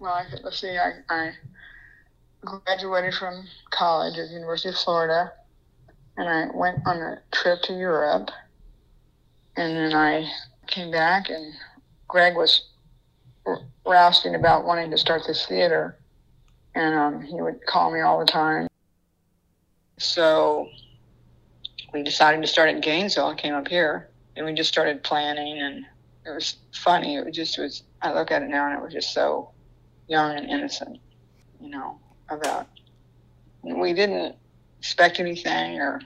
well, let's see, I, I graduated from college at the University of Florida, and I went on a trip to Europe, and then I came back, and Greg was rousting about wanting to start this theater, and um, he would call me all the time. So we decided to start in Gainesville. I came up here, and we just started planning, and it was funny. It was just was. I look at it now, and it was just so young and innocent, you know, about. We didn't expect anything or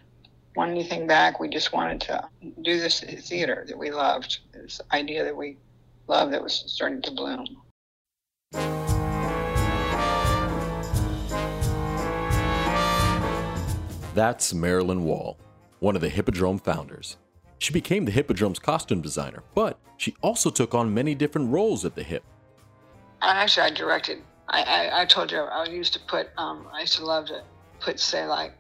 want anything back. We just wanted to do this theater that we loved, this idea that we loved that was starting to bloom. That's Marilyn Wall, one of the Hippodrome founders. She became the Hippodrome's costume designer, but she also took on many different roles at the Hip. Actually, I directed. I, I, I told you I used to put. Um, I used to love to put, say, like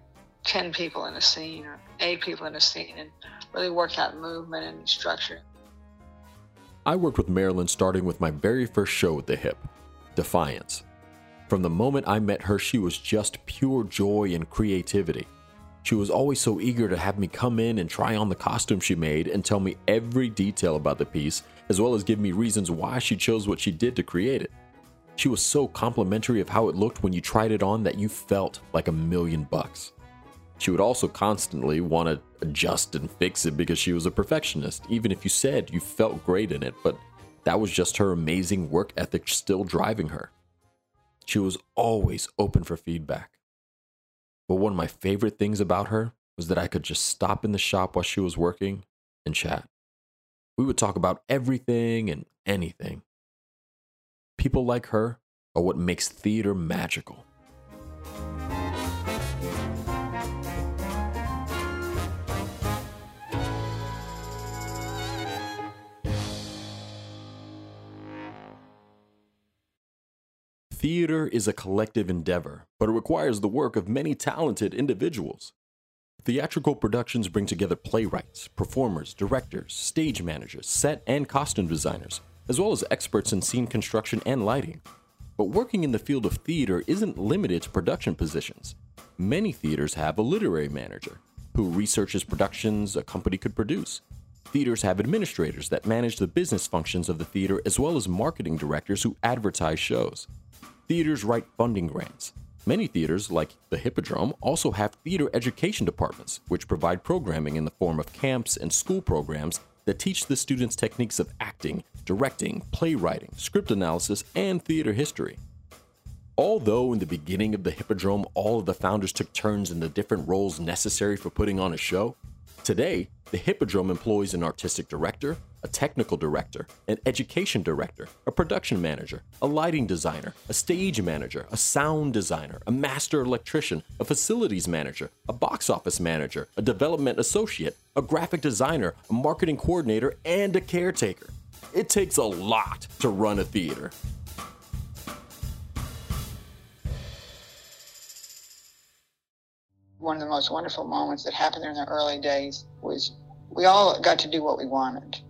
ten people in a scene or eight people in a scene, and really work out movement and structure. I worked with Marilyn starting with my very first show at the Hip, Defiance. From the moment I met her, she was just pure joy and creativity. She was always so eager to have me come in and try on the costume she made and tell me every detail about the piece, as well as give me reasons why she chose what she did to create it. She was so complimentary of how it looked when you tried it on that you felt like a million bucks. She would also constantly want to adjust and fix it because she was a perfectionist, even if you said you felt great in it, but that was just her amazing work ethic still driving her. She was always open for feedback. But one of my favorite things about her was that I could just stop in the shop while she was working and chat. We would talk about everything and anything. People like her are what makes theater magical. Theater is a collective endeavor, but it requires the work of many talented individuals. Theatrical productions bring together playwrights, performers, directors, stage managers, set and costume designers, as well as experts in scene construction and lighting. But working in the field of theater isn't limited to production positions. Many theaters have a literary manager who researches productions a company could produce. Theaters have administrators that manage the business functions of the theater, as well as marketing directors who advertise shows. Theaters write funding grants. Many theaters, like the Hippodrome, also have theater education departments, which provide programming in the form of camps and school programs that teach the students techniques of acting, directing, playwriting, script analysis, and theater history. Although in the beginning of the Hippodrome, all of the founders took turns in the different roles necessary for putting on a show, today, the Hippodrome employs an artistic director, a technical director, an education director, a production manager, a lighting designer, a stage manager, a sound designer, a master electrician, a facilities manager, a box office manager, a development associate, a graphic designer, a marketing coordinator, and a caretaker. It takes a lot to run a theater. One of the most wonderful moments that happened in the early days was we all got to do what we wanted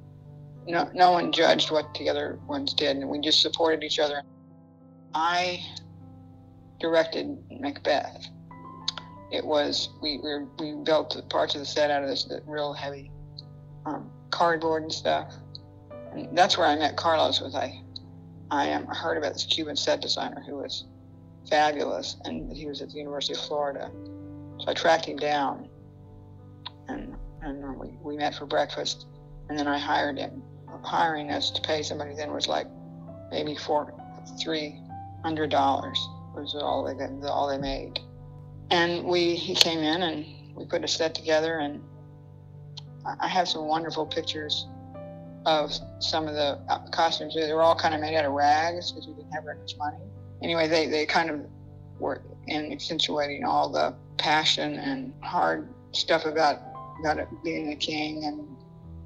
no, no one judged what the other ones did, and we just supported each other. I directed Macbeth. It was we we, we built parts of the set out of this real heavy um, cardboard and stuff. And that's where I met Carlos. Was I I um, heard about this Cuban set designer who was fabulous, and he was at the University of Florida. So I tracked him down, and and we, we met for breakfast, and then I hired him hiring us to pay somebody then was like maybe four, three hundred dollars was all they all they made. And we he came in and we put a set together, and I have some wonderful pictures of some of the uh, costumes. They were all kind of made out of rags because we didn't have very much money. Anyway, they, they kind of were in accentuating all the passion and hard stuff about about being a king and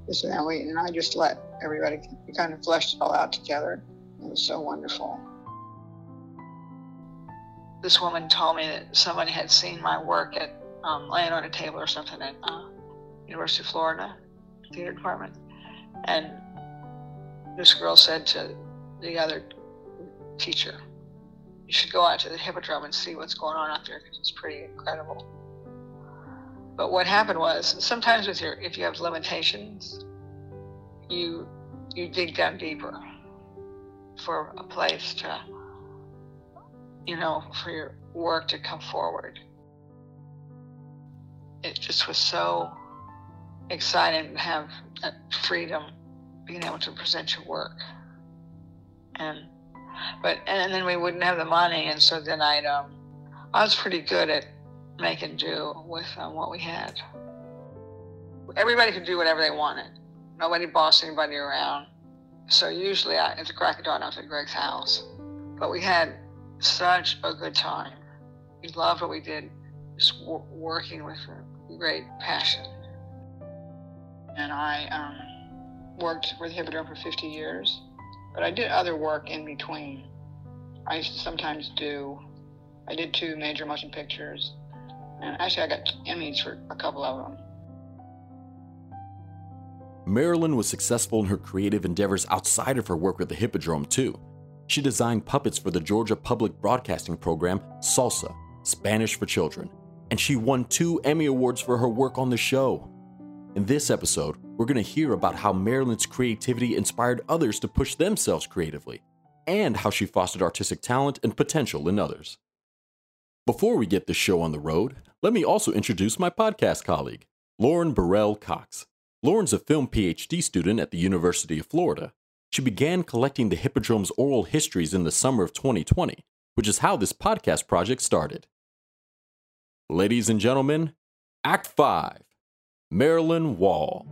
and I just let everybody kind of fleshed it all out together. It was so wonderful. This woman told me that somebody had seen my work at um, laying on a table or something at uh, University of Florida theater department, and this girl said to the other teacher, you should go out to the Hippodrome and see what's going on out there because it's pretty incredible. But what happened was sometimes with your if you have limitations, you you dig down deeper for a place to you know for your work to come forward. It just was so exciting to have that freedom, being able to present your work. And but and then we wouldn't have the money, and so then I'd um, I was pretty good at making do with um, what we had. Everybody could do whatever they wanted. Nobody bossed anybody around. So usually I, at the crack of dawn, I was at Greg's house. But we had such a good time. We loved what we did, just w- working with great passion. And I um, worked with Hippodrome for 50 years, but I did other work in between. I used to sometimes do. I did two major motion pictures, and actually I got Emmys for a couple of them. Marilyn was successful in her creative endeavors outside of her work with the Hippodrome, too. She designed puppets for the Georgia Public Broadcasting program Salsa, Spanish for Children, and she won two Emmy Awards for her work on the show. In this episode, we're going to hear about how Marilyn's creativity inspired others to push themselves creatively, and how she fostered artistic talent and potential in others. Before we get the show on the road, let me also introduce my podcast colleague, Lauren Burrell Cox. Lauren's a film PhD student at the University of Florida. She began collecting the Hippodrome's oral histories in the summer of 2020, which is how this podcast project started. Ladies and gentlemen, Act 5 Marilyn Wall.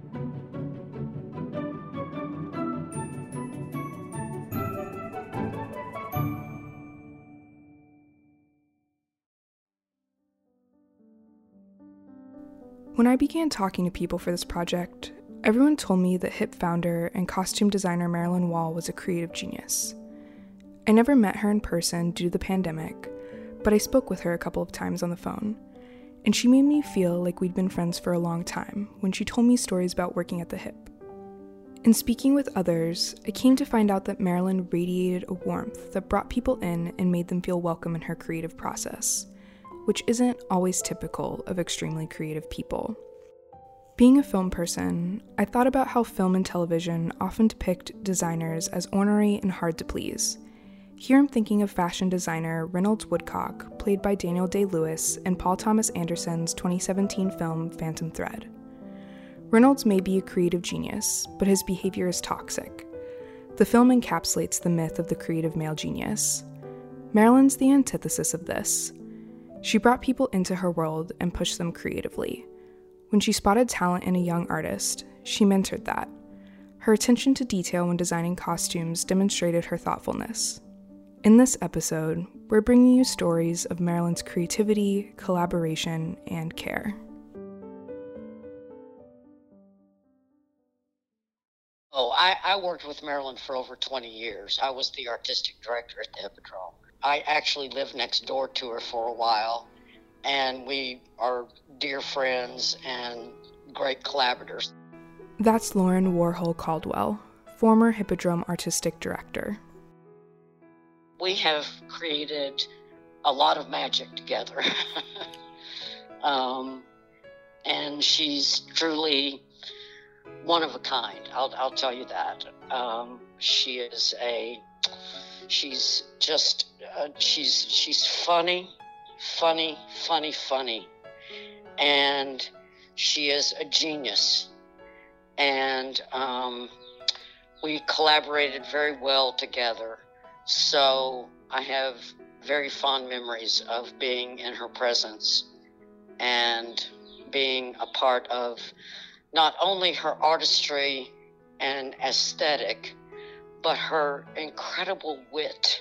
When I began talking to people for this project, everyone told me that HIP founder and costume designer Marilyn Wall was a creative genius. I never met her in person due to the pandemic, but I spoke with her a couple of times on the phone, and she made me feel like we'd been friends for a long time when she told me stories about working at the HIP. In speaking with others, I came to find out that Marilyn radiated a warmth that brought people in and made them feel welcome in her creative process which isn't always typical of extremely creative people. Being a film person, I thought about how film and television often depict designers as ornery and hard to please. Here I'm thinking of fashion designer Reynolds Woodcock, played by Daniel Day Lewis in Paul Thomas Anderson's 2017 film Phantom Thread. Reynolds may be a creative genius, but his behavior is toxic. The film encapsulates the myth of the creative male genius. Marilyn's the antithesis of this. She brought people into her world and pushed them creatively. When she spotted talent in a young artist, she mentored that. Her attention to detail when designing costumes demonstrated her thoughtfulness. In this episode, we're bringing you stories of Marilyn's creativity, collaboration, and care. Oh, I, I worked with Marilyn for over 20 years. I was the artistic director at the Hippodrome. I actually lived next door to her for a while, and we are dear friends and great collaborators. That's Lauren Warhol Caldwell, former Hippodrome artistic director. We have created a lot of magic together. um, and she's truly one of a kind. I'll, I'll tell you that. Um, she is a She's just uh, she's she's funny, funny, funny, funny, and she is a genius. And um, we collaborated very well together. So I have very fond memories of being in her presence and being a part of not only her artistry and aesthetic, but her incredible wit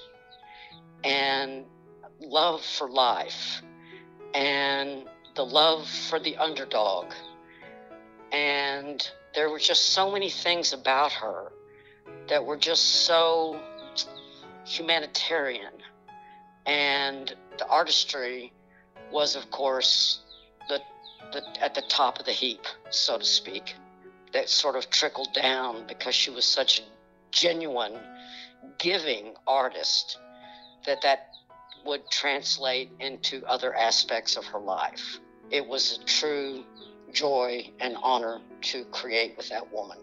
and love for life and the love for the underdog. And there were just so many things about her that were just so humanitarian. And the artistry was, of course, the, the, at the top of the heap, so to speak. That sort of trickled down because she was such a genuine, giving artist that that would translate into other aspects of her life. It was a true joy and honor to create with that woman.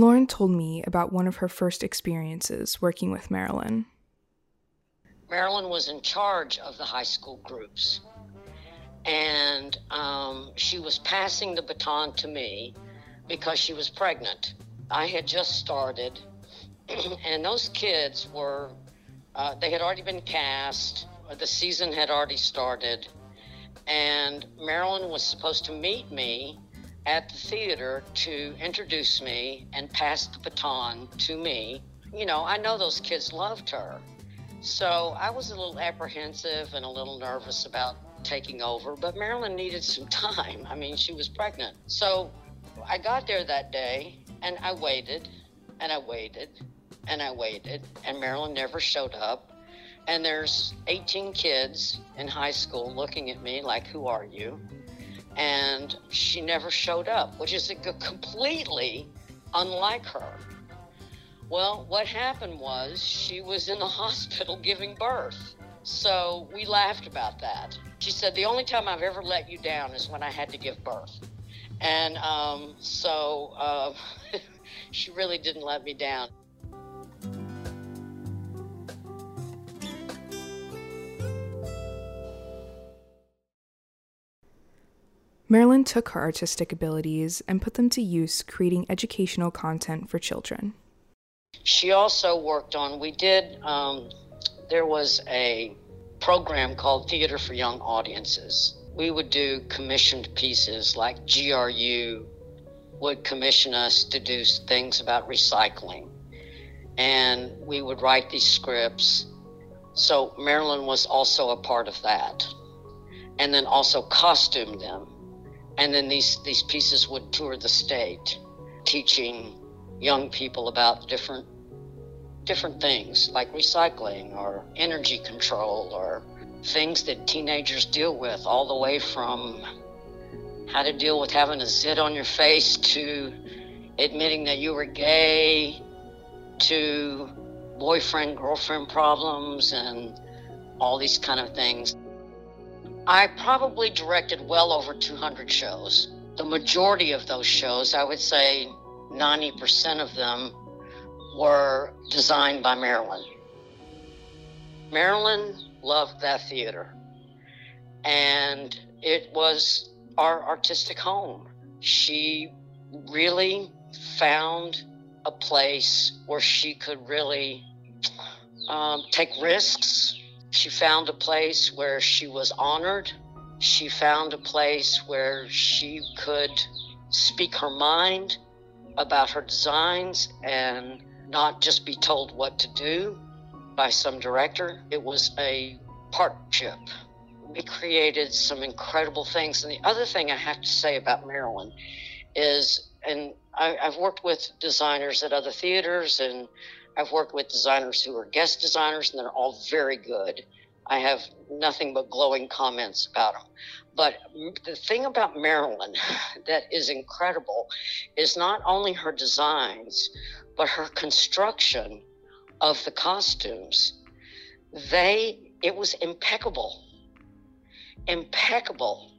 Lauren told me about one of her first experiences working with Marilyn. Marilyn was in charge of the high school groups, and um, she was passing the baton to me because she was pregnant. I had just started, and those kids were, uh, they had already been cast, the season had already started, and Marilyn was supposed to meet me at the theater to introduce me and pass the baton to me. You know, I know those kids loved her. So I was a little apprehensive and a little nervous about taking over, but Marilyn needed some time. I mean, she was pregnant. So I got there that day and I waited and I waited and I waited, and Marilyn never showed up. And there's 18 kids in high school looking at me like, Who are you? And she never showed up, which is completely unlike her. Well, what happened was she was in the hospital giving birth. So we laughed about that. She said, The only time I've ever let you down is when I had to give birth. And um, so uh, she really didn't let me down. Marilyn took her artistic abilities and put them to use creating educational content for children. She also worked on, we did, um, there was a program called Theater for Young Audiences. We would do commissioned pieces like GRU would commission us to do things about recycling. And we would write these scripts. So Marilyn was also a part of that. And then also costume them and then these these pieces would tour the state teaching young people about different different things like recycling or energy control or things that teenagers deal with all the way from how to deal with having a zit on your face to admitting that you were gay to boyfriend girlfriend problems and all these kind of things I probably directed well over 200 shows. The majority of those shows, I would say 90% of them, were designed by Marilyn. Marilyn loved that theater, and it was our artistic home. She really found a place where she could really um, take risks she found a place where she was honored. She found a place where she could speak her mind about her designs and not just be told what to do by some director. It was a partnership. We created some incredible things. And the other thing I have to say about Marilyn is, and I, have worked with designers at other theaters and I've worked with designers who are guest designers, and they're all very good. I have nothing but glowing comments about them. But the thing about Marilyn that is incredible is not only her designs, but her construction of the costumes. They, it was impeccable, impeccable.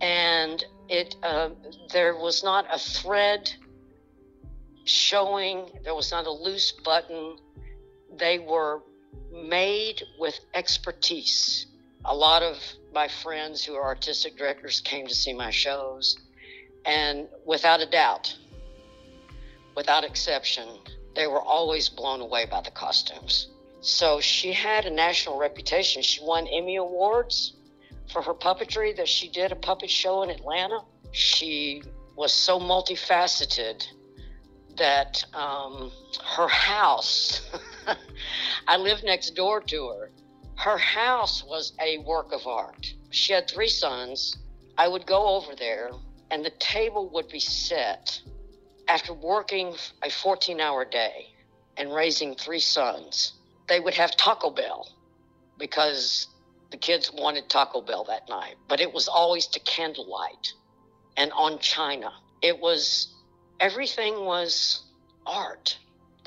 And it, uh, there was not a thread showing. There was not a loose button. They were made with expertise. A lot of my friends who are artistic directors came to see my shows, and without a doubt, without exception, they were always blown away by the costumes. So she had a national reputation. She won Emmy Awards for her puppetry that she did a puppet show in Atlanta. She was so multifaceted that um, her house, I lived next door to her. Her house was a work of art. She had three sons. I would go over there, and the table would be set after working a 14 hour day and raising three sons. They would have Taco Bell because the kids wanted Taco Bell that night, but it was always to candlelight and on china. It was everything was art.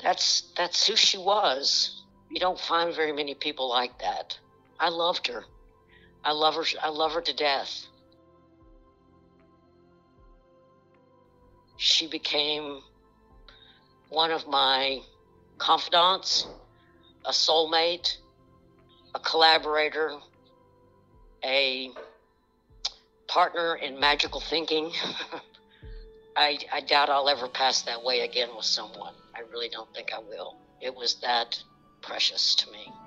That's that's who she was. You don't find very many people like that. I loved her. I love her I love her to death. She became one of my confidants, a soulmate, a collaborator, a partner in magical thinking. I, I doubt I'll ever pass that way again with someone. I really don't think I will. It was that precious to me.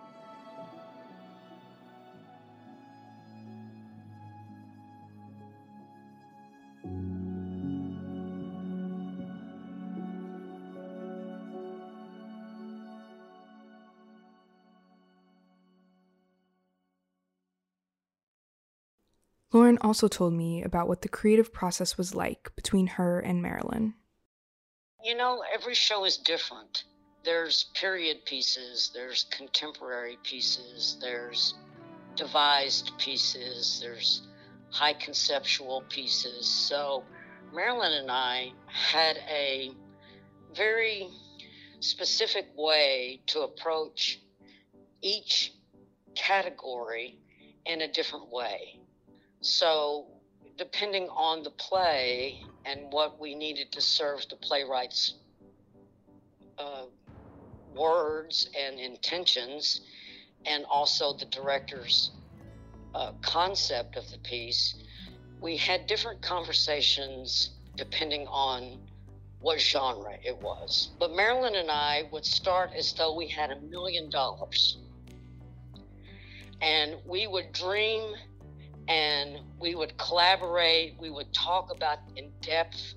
Lauren also told me about what the creative process was like between her and Marilyn. You know, every show is different. There's period pieces, there's contemporary pieces, there's devised pieces, there's high conceptual pieces. So, Marilyn and I had a very specific way to approach each category in a different way. So, depending on the play and what we needed to serve the playwright's uh, words and intentions, and also the director's uh, concept of the piece, we had different conversations depending on what genre it was. But Marilyn and I would start as though we had a million dollars. And we would dream and we would collaborate. We would talk about in depth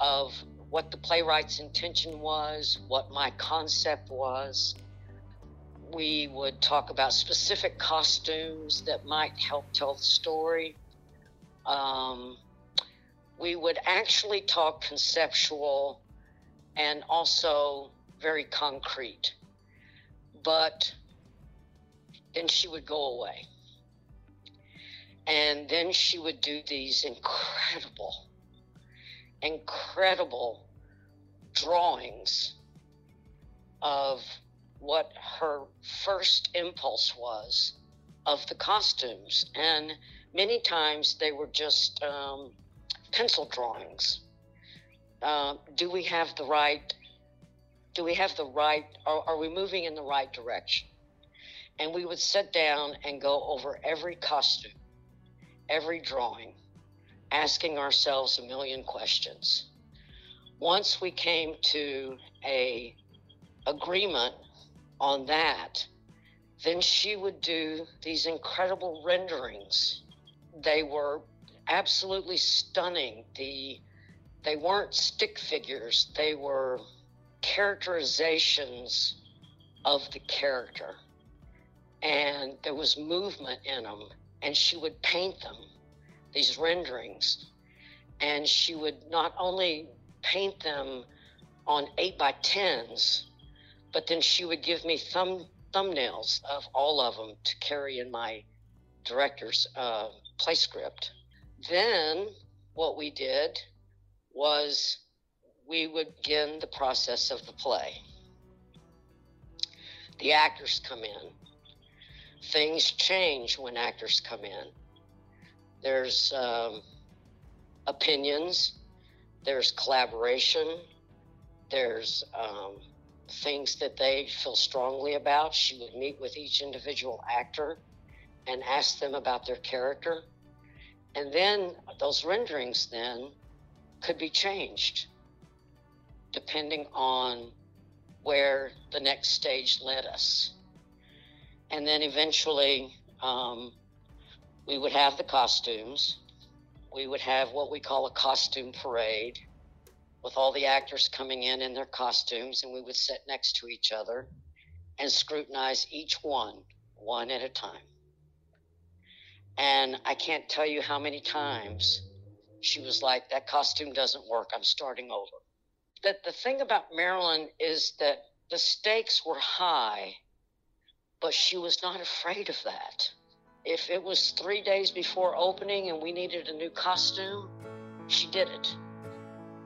of what the playwright's intention was, what my concept was. We would talk about specific costumes that might help tell the story. Um, we would actually talk conceptual and also very concrete. But then she would go away and then she would do these incredible, incredible drawings of what her first impulse was of the costumes. And many times they were just um, pencil drawings. Uh, do we have the right? Do we have the right? Are, are we moving in the right direction? And we would sit down and go over every costume every drawing, asking ourselves a million questions. Once we came to a agreement on that, then she would do these incredible renderings. They were absolutely stunning. The they weren't stick figures, they were characterizations of the character. And there was movement in them and she would paint them, these renderings. And she would not only paint them on eight by tens, but then she would give me thumb thumbnails of all of them to carry in my director's uh, play script. Then what we did was we would begin the process of the play. The actors come in things change when actors come in. There's um, opinions, there's collaboration, there's um, things that they feel strongly about. She would meet with each individual actor and ask them about their character. And then those renderings then could be changed depending on where the next stage led us and then eventually um, we would have the costumes. We would have what we call a costume parade with all the actors coming in in their costumes, and we would sit next to each other and scrutinize each one, one at a time. And I can't tell you how many times she was like, That costume doesn't work. I'm starting over. That the thing about Marilyn is that the stakes were high but she was not afraid of that. If it was three days before opening and we needed a new costume, she did it.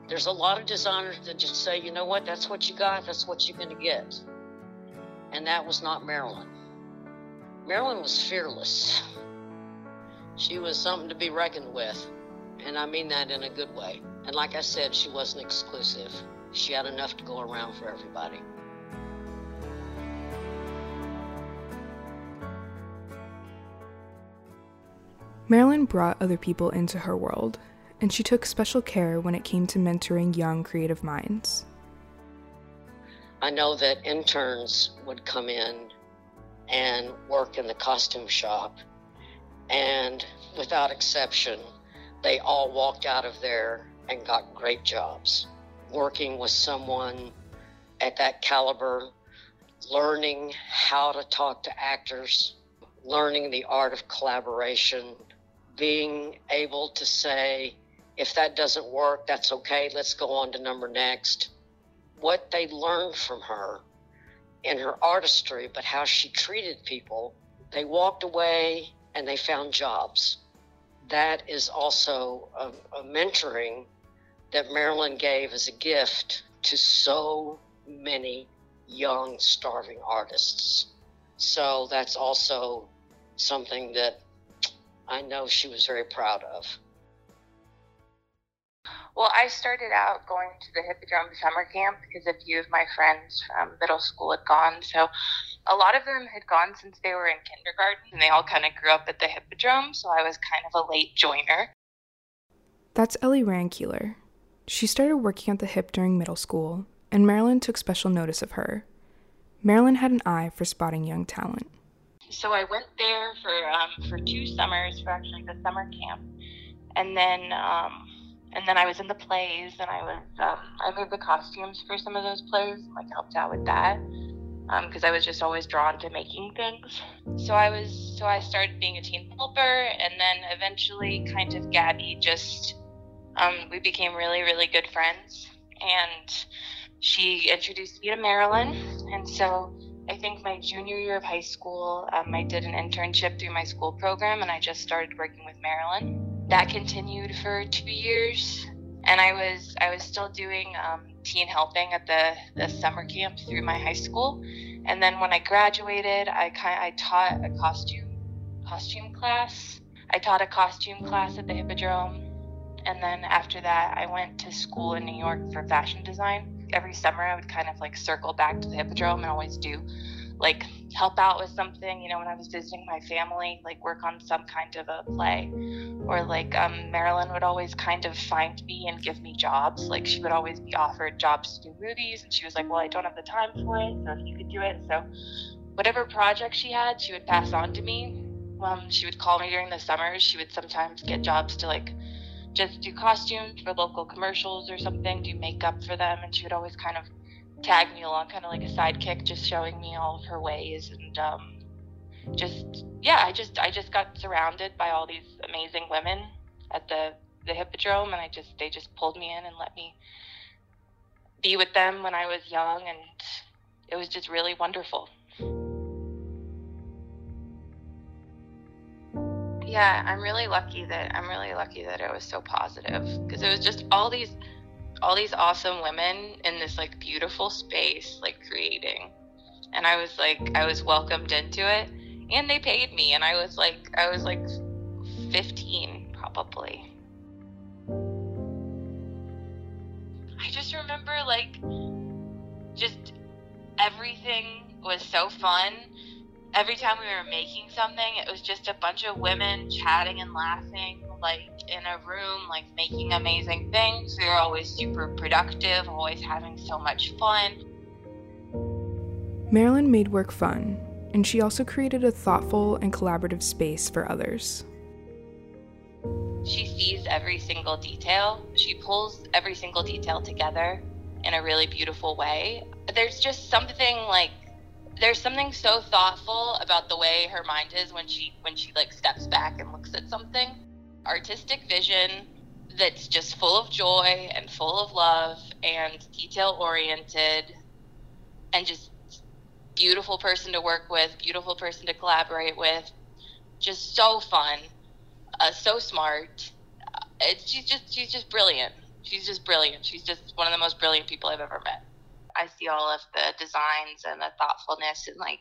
There's a lot of designers that just say, you know what, that's what you got, that's what you're going to get. And that was not Marilyn. Marilyn was fearless. She was something to be reckoned with. And I mean that in a good way. And like I said, she wasn't exclusive. She had enough to go around for everybody. Marilyn brought other people into her world, and she took special care when it came to mentoring young creative minds. I know that interns would come in and work in the costume shop, and without exception, they all walked out of there and got great jobs. Working with someone at that caliber, learning how to talk to actors, learning the art of collaboration, being able to say, if that doesn't work, that's okay, let's go on to number next. What they learned from her in her artistry, but how she treated people, they walked away and they found jobs. That is also a, a mentoring that Marilyn gave as a gift to so many young, starving artists. So that's also something that I know she was very proud of. Well, I started out going to the Hippodrome summer camp because a few of my friends from middle school had gone. So a lot of them had gone since they were in kindergarten and they all kind of grew up at the Hippodrome. So I was kind of a late joiner. That's Ellie Rankeeler. She started working at the Hip during middle school, and Marilyn took special notice of her. Marilyn had an eye for spotting young talent so I went there for um, for two summers for actually the summer camp, and then um, and then I was in the plays and I was um, I made the costumes for some of those plays and like helped out with that because um, I was just always drawn to making things. So I was so I started being a teen helper and then eventually kind of Gabby just um, we became really really good friends. And she introduced me to Marilyn. And so I think my junior year of high school, um, I did an internship through my school program, and I just started working with Marilyn. That continued for two years, and I was I was still doing um, teen helping at the, the summer camp through my high school, and then when I graduated, I kind I taught a costume costume class. I taught a costume class at the Hippodrome, and then after that, I went to school in New York for fashion design every summer I would kind of like circle back to the Hippodrome and always do like help out with something, you know, when I was visiting my family, like work on some kind of a play. Or like um, Marilyn would always kind of find me and give me jobs. Like she would always be offered jobs to do movies, and she was like, Well, I don't have the time for it, so if you could do it. So whatever project she had, she would pass on to me. Um, she would call me during the summers. She would sometimes get jobs to like just do costumes for local commercials or something, do makeup for them, and she would always kind of tag me along, kind of like a sidekick, just showing me all of her ways and um, just yeah, I just I just got surrounded by all these amazing women at the the hippodrome, and I just they just pulled me in and let me be with them when I was young, and it was just really wonderful. Yeah, I'm really lucky that I'm really lucky that it was so positive because it was just all these all these awesome women in this like beautiful space like creating. And I was like I was welcomed into it and they paid me and I was like I was like 15 probably. I just remember like just everything was so fun every time we were making something, it was just a bunch of women chatting and laughing, like in a room, like making amazing things. We were always super productive, always having so much fun. Marilyn made work fun, and she also created a thoughtful and collaborative space for others. She sees every single detail. She pulls every single detail together in a really beautiful way. There's just something like there's something so thoughtful about the way her mind is when she when she like steps back and looks at something artistic vision that's just full of joy and full of love and detail oriented and just beautiful person to work with, beautiful person to collaborate with. Just so fun, uh, so smart. Uh, it's, she's just she's just brilliant. She's just brilliant. She's just one of the most brilliant people I've ever met. I see all of the designs and the thoughtfulness and like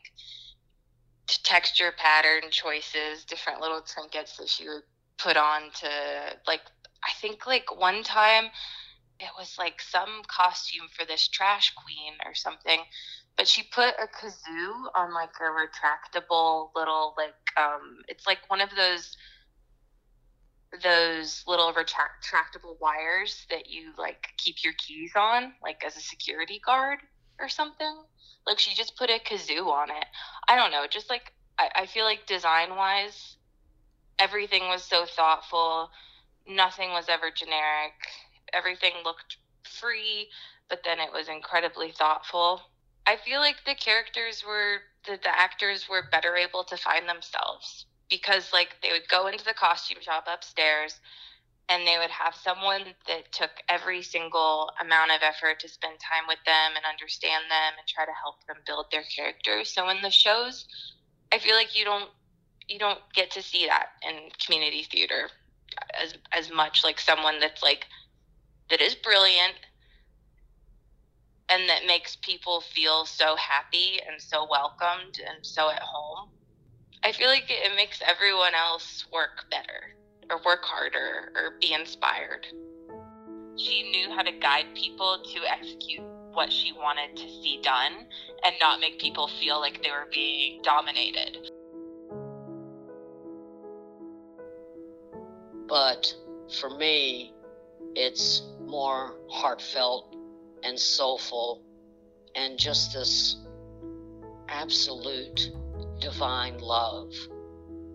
texture pattern choices, different little trinkets that she would put on to like I think like one time it was like some costume for this trash queen or something but she put a kazoo on like a retractable little like um it's like one of those those little retractable wires that you like keep your keys on like as a security guard or something? Like she just put a kazoo on it. I don't know just like i, I feel like design wise everything was so thoughtful. Nothing was ever generic. Everything looked free but then it was incredibly thoughtful. I feel like the characters were the, the actors were better able to find themselves because like they would go into the costume shop upstairs and they would have someone that took every single amount of effort to spend time with them and understand them and try to help them build their characters. So in the shows, I feel like you don't you don't get to see that in community theater as as much like someone that's like that is brilliant and that makes people feel so happy and so welcomed and so at home. I feel like it makes everyone else work better or work harder or be inspired. She knew how to guide people to execute what she wanted to see done and not make people feel like they were being dominated. But for me, it's more heartfelt and soulful and just this absolute divine love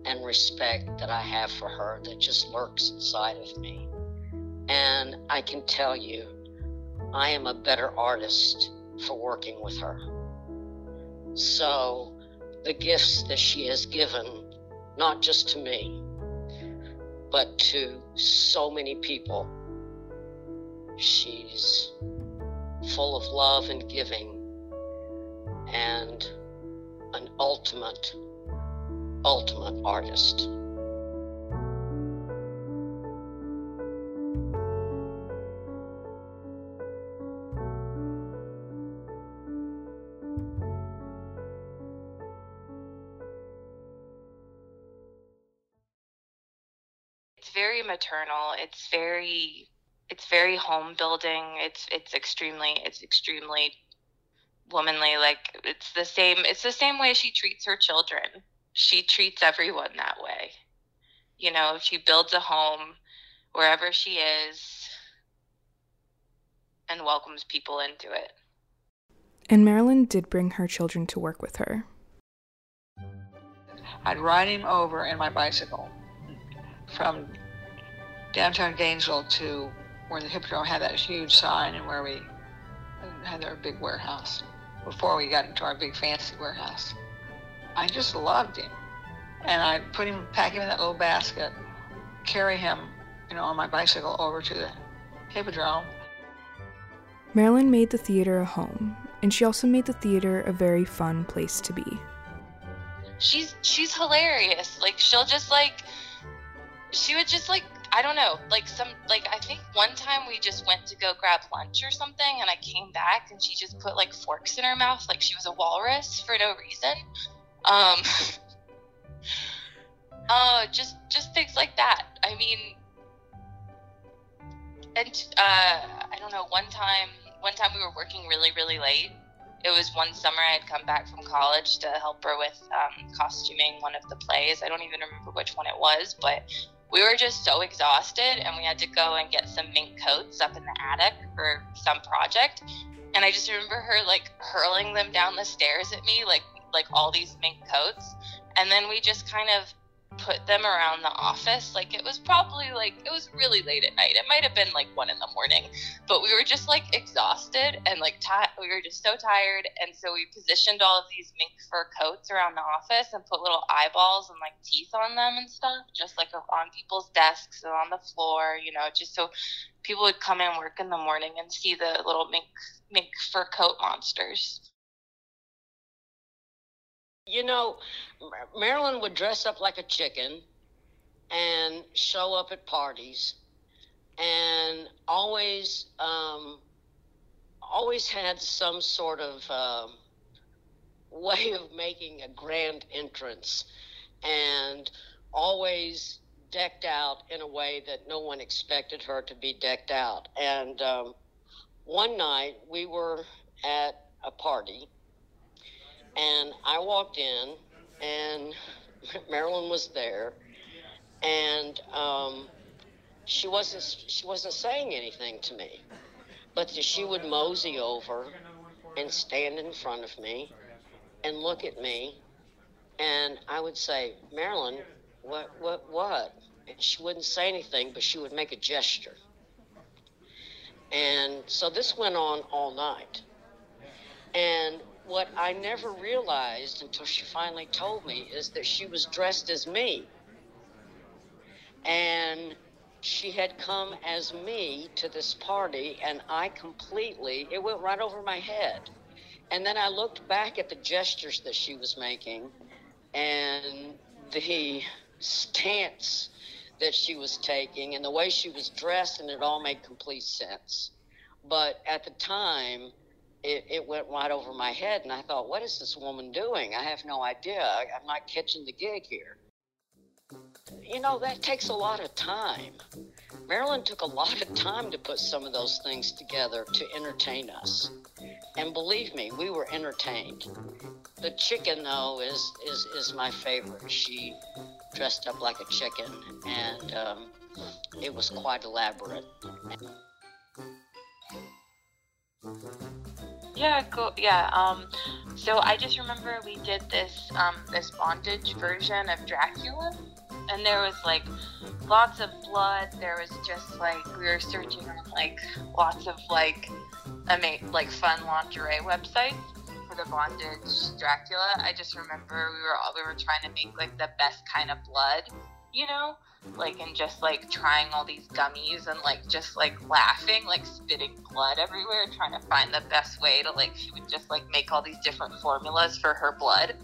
and respect that I have for her that just lurks inside of me. And I can tell you, I am a better artist for working with her. So, the gifts that she has given, not just to me, but to so many people, she's full of love and giving, and an ultimate, ultimate artist. It's very maternal. It's very it's very home building. It's it's extremely it's extremely womanly. Like it's the same it's the same way she treats her children. She treats everyone that way. You know, she builds a home wherever she is and welcomes people into it. And Marilyn did bring her children to work with her. I'd ride him over in my bicycle from downtown Gainesville to where the Hippodrome had that huge sign and where we had our big warehouse before we got into our big fancy warehouse. I just loved him. And I'd put him, pack him in that little basket, carry him, you know, on my bicycle over to the Hippodrome. Marilyn made the theater a home, and she also made the theater a very fun place to be. She's she's hilarious. Like she'll just like she would just like I don't know, like some like I think one time we just went to go grab lunch or something and I came back and she just put like forks in her mouth like she was a walrus for no reason. Um uh just just things like that. I mean and uh I don't know, one time one time we were working really, really late. It was one summer I had come back from college to help her with um, costuming one of the plays. I don't even remember which one it was, but we were just so exhausted and we had to go and get some mink coats up in the attic for some project. And i just remember her like hurling them down the stairs at me like like all these mink coats. And then we just kind of put them around the office like it was probably like it was really late at night. It might have been like one in the morning. But we were just like exhausted and like ti- we were just so tired. And so we positioned all of these mink fur coats around the office and put little eyeballs and like teeth on them and stuff just like on people's desks and on the floor you know just so people would come in work in the morning and see the little mink mink fur coat monsters you know, Marilyn would dress up like a chicken and show up at parties and always um, always had some sort of uh, way of making a grand entrance and always decked out in a way that no one expected her to be decked out. And um, one night we were at a party and I walked in and Marilyn was there and um, she wasn't she wasn't saying anything to me but she would mosey over and stand in front of me and look at me and I would say, Marilyn, what, what, what? And she wouldn't say anything, but she would make a gesture. And so this went on all night. And what I never realized until she finally told me is that she was dressed as me. And she had come as me to this party, and I completely, it went right over my head. And then I looked back at the gestures that she was making and the stance that she was taking and the way she was dressed, and it all made complete sense. But at the time, it, it went right over my head, and I thought, what is this woman doing? I have no idea. I'm not catching the gig here. You know, that takes a lot of time. Marilyn took a lot of time to put some of those things together to entertain us. And believe me, we were entertained. The chicken, though, is, is, is my favorite. She dressed up like a chicken, and um, it was quite elaborate. Yeah, cool. Yeah. Um, so I just remember we did this um, this bondage version of Dracula, and there was like lots of blood. There was just like we were searching on like lots of like ama- like fun lingerie websites for the bondage Dracula. I just remember we were all we were trying to make like the best kind of blood, you know, like and just like trying all these gummies and like just like laughing, like spitting blood everywhere, trying to find the best way to like she would just like make all these different formulas for her blood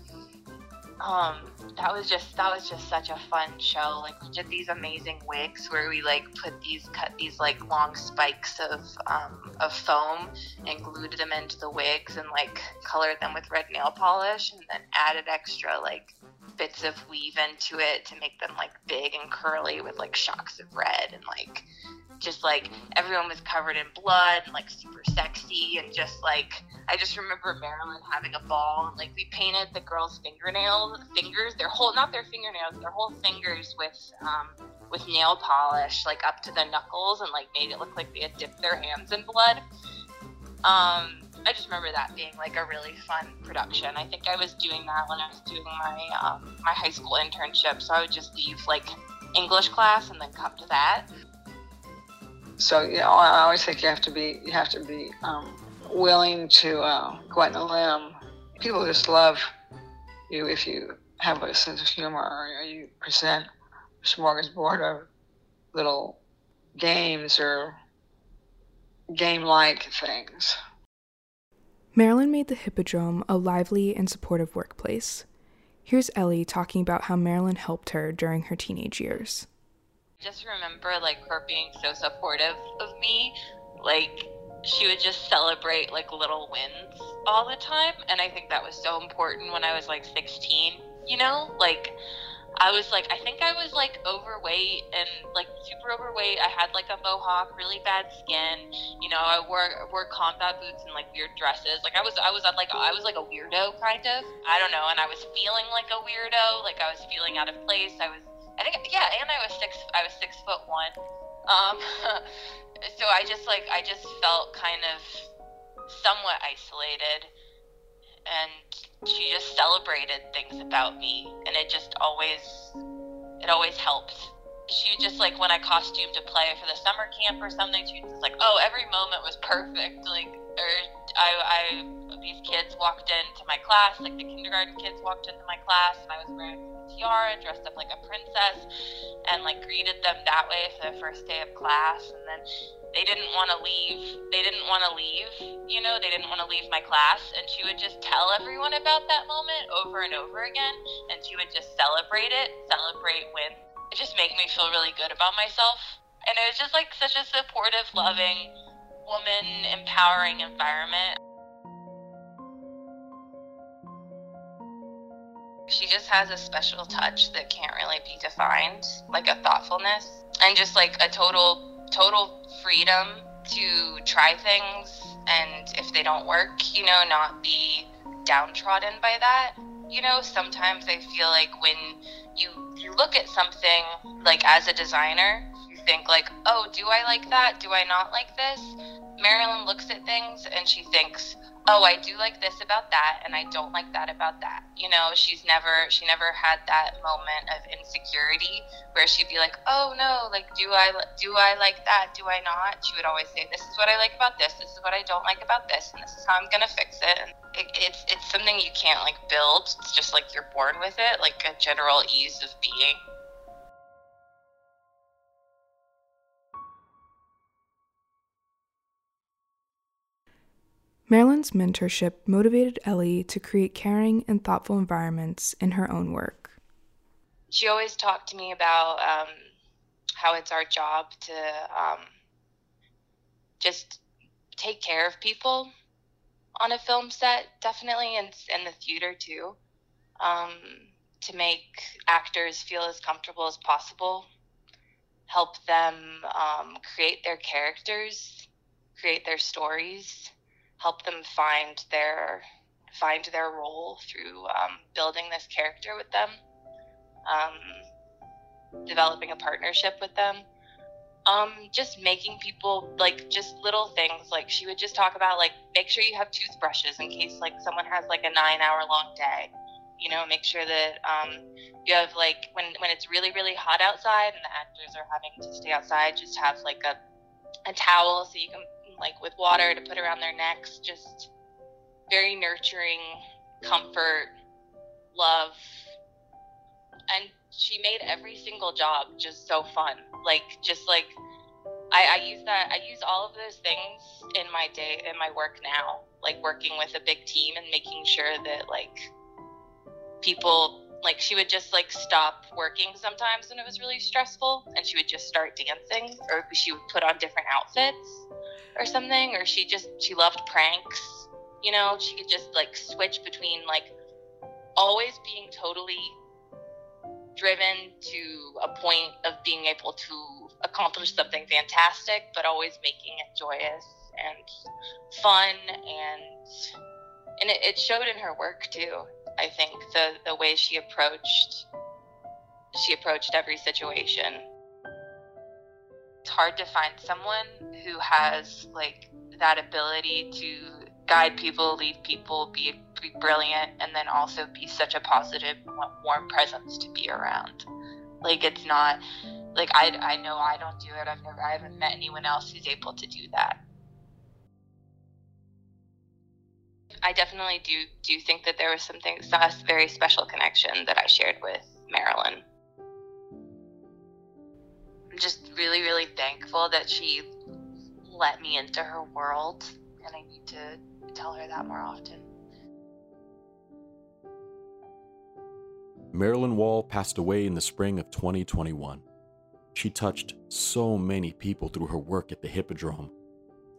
um, that was just that was just such a fun show. Like we did these amazing wigs where we like put these cut these like long spikes of um, of foam and glued them into the wigs and like colored them with red nail polish and then added extra like bits of weave into it to make them like big and curly with like shocks of red and like just like everyone was covered in blood and like super sexy and just like I just remember Marilyn having a ball and like we painted the girls' fingernails fingers, their whole not their fingernails, their whole fingers with um with nail polish like up to the knuckles and like made it look like they had dipped their hands in blood. Um I just remember that being like a really fun production. I think I was doing that when I was doing my um, my high school internship. So I would just leave like English class and then come to that so you know, I always think you have to be you have to be um, willing to uh, go out on a limb. People just love you if you have a sense of humor or you present a smorgasbord of little games or game-like things. Marilyn made the Hippodrome a lively and supportive workplace. Here's Ellie talking about how Marilyn helped her during her teenage years just remember like her being so supportive of me. Like she would just celebrate like little wins all the time and I think that was so important when I was like 16, you know? Like I was like I think I was like overweight and like super overweight. I had like a mohawk, really bad skin. You know, I wore wore combat boots and like weird dresses. Like I was I was like I was like a weirdo kind of. I don't know, and I was feeling like a weirdo. Like I was feeling out of place. I was I think yeah, and I was six. I was six foot one. Um, so I just like I just felt kind of somewhat isolated, and she just celebrated things about me, and it just always it always helped. She just like when I costumed to play for the summer camp or something. She was like, "Oh, every moment was perfect." Like, or I, I these kids walked into my class, like the kindergarten kids walked into my class, and I was wearing a tiara, dressed up like a princess, and like greeted them that way for the first day of class. And then they didn't want to leave. They didn't want to leave, you know, they didn't want to leave my class. And she would just tell everyone about that moment over and over again. And she would just celebrate it, celebrate wins. It just made me feel really good about myself. And it was just like such a supportive, loving, woman empowering environment. She just has a special touch that can't really be defined, like a thoughtfulness and just like a total total freedom to try things and if they don't work, you know, not be downtrodden by that. You know, sometimes I feel like when you you look at something like as a designer, you think like, "Oh, do I like that? Do I not like this?" Marilyn looks at things and she thinks, oh, I do like this about that, and I don't like that about that. You know, she's never she never had that moment of insecurity where she'd be like, oh no, like do I do I like that? Do I not? She would always say, this is what I like about this. This is what I don't like about this, and this is how I'm gonna fix it. And it it's it's something you can't like build. It's just like you're born with it, like a general ease of being. Marilyn's mentorship motivated Ellie to create caring and thoughtful environments in her own work. She always talked to me about um, how it's our job to um, just take care of people on a film set, definitely, and in the theater too, um, to make actors feel as comfortable as possible, help them um, create their characters, create their stories help them find their find their role through um, building this character with them, um, developing a partnership with them. Um, just making people like just little things like she would just talk about like make sure you have toothbrushes in case like someone has like a nine hour long day you know make sure that um, you have like when when it's really really hot outside and the actors are having to stay outside just have like a a towel so you can like with water to put around their necks, just very nurturing, comfort, love. And she made every single job just so fun. Like, just like, I, I use that, I use all of those things in my day, in my work now, like working with a big team and making sure that, like, people like she would just like stop working sometimes when it was really stressful and she would just start dancing or she would put on different outfits or something, or she just she loved pranks. You know, she could just like switch between like always being totally driven to a point of being able to accomplish something fantastic, but always making it joyous and fun and and it, it showed in her work too. I think the the way she approached she approached every situation it's hard to find someone who has like that ability to guide people, lead people, be, be brilliant, and then also be such a positive, warm presence to be around. Like it's not like I, I know I don't do it. I've never I haven't met anyone else who's able to do that. I definitely do do think that there was something a very special connection that I shared with Marilyn just really, really thankful that she let me into her world, and I need to tell her that more often. Marilyn Wall passed away in the spring of 2021. She touched so many people through her work at the Hippodrome.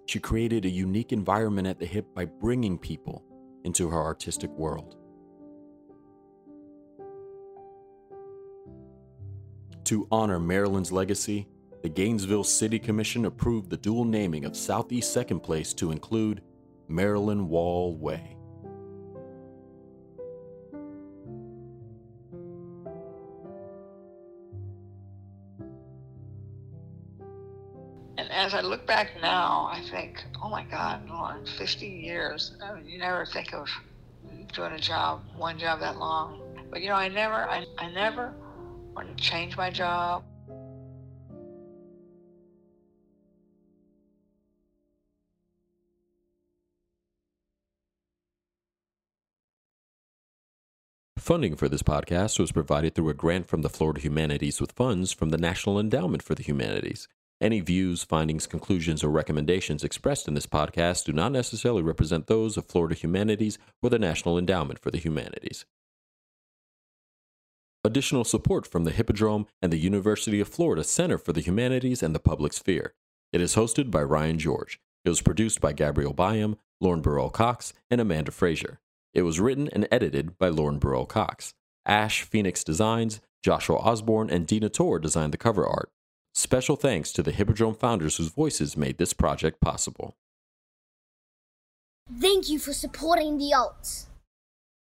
She created a unique environment at the Hip by bringing people into her artistic world. To honor Marilyn's legacy, the Gainesville City Commission approved the dual naming of Southeast Second Place to include Marilyn Wall Way. And as I look back now, I think, oh my God, 50 years. You never think of doing a job, one job that long. But you know, I never, I, I never want to change my job. Funding for this podcast was provided through a grant from the Florida Humanities with funds from the National Endowment for the Humanities. Any views, findings, conclusions, or recommendations expressed in this podcast do not necessarily represent those of Florida Humanities or the National Endowment for the Humanities. Additional support from the Hippodrome and the University of Florida Center for the Humanities and the Public Sphere. It is hosted by Ryan George. It was produced by Gabrielle Byam, Lauren Burrell Cox, and Amanda Frazier. It was written and edited by Lauren Burrell Cox. Ash Phoenix Designs, Joshua Osborne, and Dina Tor designed the cover art. Special thanks to the Hippodrome founders whose voices made this project possible. Thank you for supporting the arts.